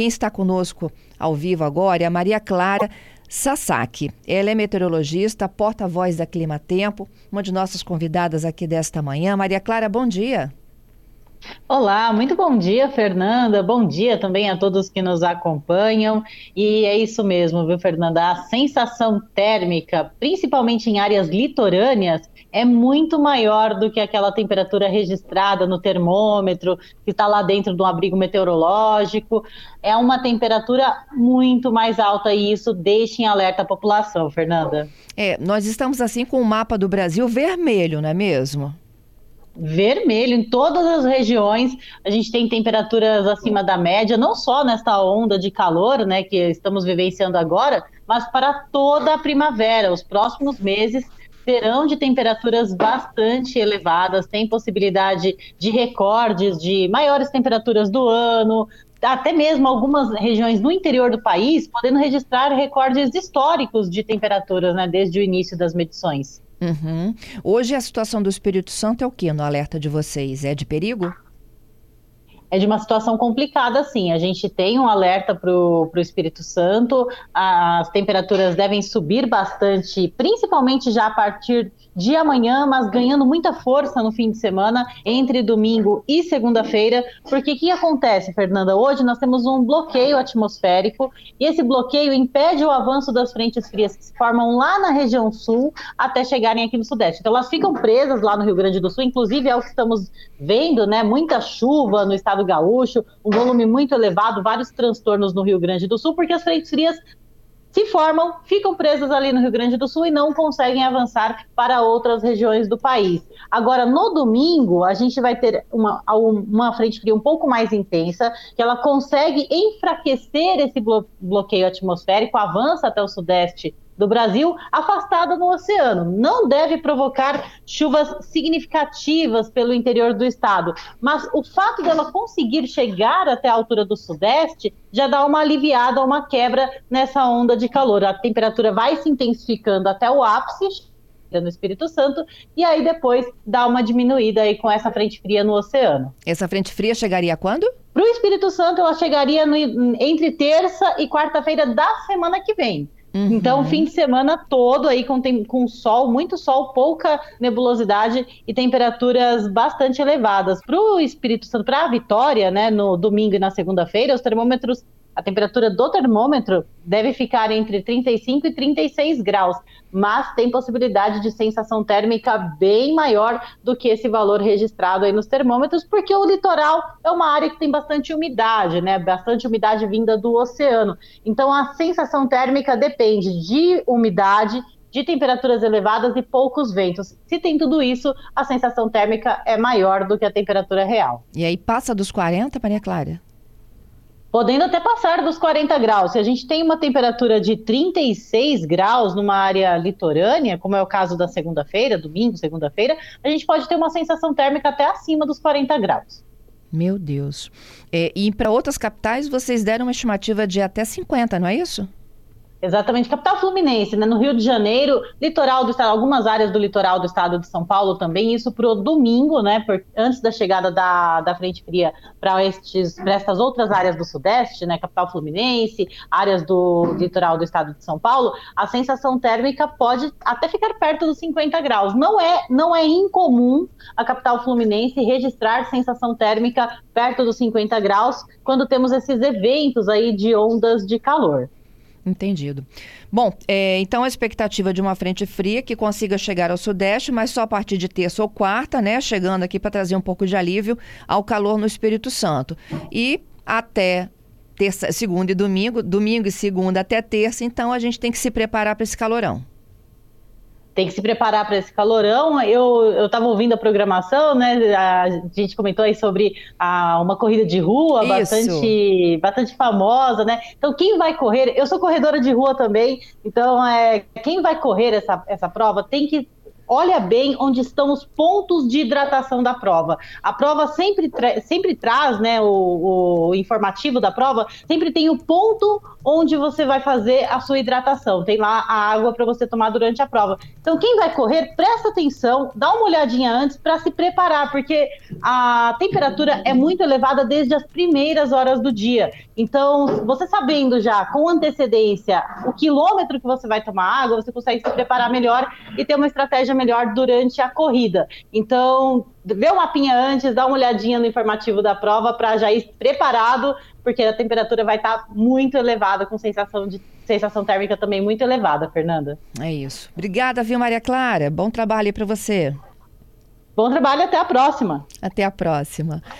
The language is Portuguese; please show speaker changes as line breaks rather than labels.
Quem está conosco ao vivo agora é a Maria Clara Sasaki. Ela é meteorologista, porta-voz da Clima Tempo, uma de nossas convidadas aqui desta manhã. Maria Clara, bom dia.
Olá, muito bom dia, Fernanda. Bom dia também a todos que nos acompanham. E é isso mesmo, viu, Fernanda? A sensação térmica, principalmente em áreas litorâneas, é muito maior do que aquela temperatura registrada no termômetro, que está lá dentro de um abrigo meteorológico. É uma temperatura muito mais alta e isso deixa em alerta a população, Fernanda.
É, nós estamos assim com o mapa do Brasil vermelho, não é mesmo?
Vermelho em todas as regiões. A gente tem temperaturas acima da média, não só nesta onda de calor, né, que estamos vivenciando agora, mas para toda a primavera. Os próximos meses serão de temperaturas bastante elevadas, tem possibilidade de recordes de maiores temperaturas do ano, até mesmo algumas regiões no interior do país podendo registrar recordes históricos de temperaturas, né, desde o início das medições.
Uhum. Hoje a situação do Espírito Santo é o que no alerta de vocês? É de perigo?
É de uma situação complicada, sim. A gente tem um alerta para o Espírito Santo, as temperaturas devem subir bastante, principalmente já a partir de amanhã, mas ganhando muita força no fim de semana, entre domingo e segunda-feira, porque o que acontece, Fernanda? Hoje nós temos um bloqueio atmosférico e esse bloqueio impede o avanço das frentes frias que se formam lá na região sul até chegarem aqui no sudeste. Então elas ficam presas lá no Rio Grande do Sul, inclusive é o que estamos vendo, né? Muita chuva no estado gaúcho, um volume muito elevado, vários transtornos no Rio Grande do Sul, porque as frentes frias se formam, ficam presas ali no Rio Grande do Sul e não conseguem avançar para outras regiões do país. Agora, no domingo, a gente vai ter uma, uma frente fria um pouco mais intensa, que ela consegue enfraquecer esse bloqueio atmosférico, avança até o sudeste do Brasil afastada no oceano. Não deve provocar chuvas significativas pelo interior do estado, mas o fato dela conseguir chegar até a altura do sudeste já dá uma aliviada, uma quebra nessa onda de calor. A temperatura vai se intensificando até o ápice no Espírito Santo e aí depois dá uma diminuída aí com essa frente fria no oceano.
Essa frente fria chegaria quando?
Para o Espírito Santo, ela chegaria no, entre terça e quarta-feira da semana que vem. Uhum. Então, fim de semana todo aí com, com sol, muito sol, pouca nebulosidade e temperaturas bastante elevadas. Para o Espírito Santo, para a Vitória, né, no domingo e na segunda-feira, os termômetros a temperatura do termômetro deve ficar entre 35 e 36 graus, mas tem possibilidade de sensação térmica bem maior do que esse valor registrado aí nos termômetros, porque o litoral é uma área que tem bastante umidade, né? Bastante umidade vinda do oceano. Então a sensação térmica depende de umidade de temperaturas elevadas e poucos ventos. Se tem tudo isso, a sensação térmica é maior do que a temperatura real.
E aí passa dos 40, Maria Clara?
Podendo até passar dos 40 graus. Se a gente tem uma temperatura de 36 graus numa área litorânea, como é o caso da segunda-feira, domingo, segunda-feira, a gente pode ter uma sensação térmica até acima dos 40 graus.
Meu Deus. É, e para outras capitais, vocês deram uma estimativa de até 50, não é isso?
Exatamente, capital fluminense, né? no Rio de Janeiro, litoral do estado, algumas áreas do litoral do estado de São Paulo também, isso para o domingo, né? Por, antes da chegada da, da frente fria para estas outras áreas do Sudeste, né? Capital fluminense, áreas do litoral do estado de São Paulo, a sensação térmica pode até ficar perto dos 50 graus. Não é, não é incomum a capital fluminense registrar sensação térmica perto dos 50 graus quando temos esses eventos aí de ondas de calor.
Entendido. Bom, é, então a expectativa de uma frente fria que consiga chegar ao sudeste, mas só a partir de terça ou quarta, né? Chegando aqui para trazer um pouco de alívio ao calor no Espírito Santo. E até terça, segunda e domingo, domingo e segunda até terça, então a gente tem que se preparar para esse calorão
tem que se preparar para esse calorão. Eu estava ouvindo a programação, né? A gente comentou aí sobre a, uma corrida de rua bastante, bastante famosa, né? Então, quem vai correr? Eu sou corredora de rua também, então é, quem vai correr essa, essa prova tem que olha bem onde estão os pontos de hidratação da prova. A prova sempre, tra sempre traz, né, o, o, informativo da prova, sempre tem o ponto onde você vai fazer a sua hidratação. Tem lá a água para você tomar durante a prova. Então, quem vai correr, presta atenção, dá uma olhadinha antes para se preparar, porque a temperatura é muito elevada desde as primeiras horas do dia. Então, você sabendo já com antecedência o quilômetro que você vai tomar água, você consegue se preparar melhor e ter uma estratégia melhor durante a corrida. Então, vê o mapinha antes, dá uma olhadinha no informativo da prova para já ir preparado, porque a temperatura vai estar tá muito elevada, com sensação de sensação térmica também muito elevada, Fernanda.
É isso. Obrigada, viu, Maria Clara? Bom trabalho para você.
Bom trabalho, até a próxima.
Até a próxima.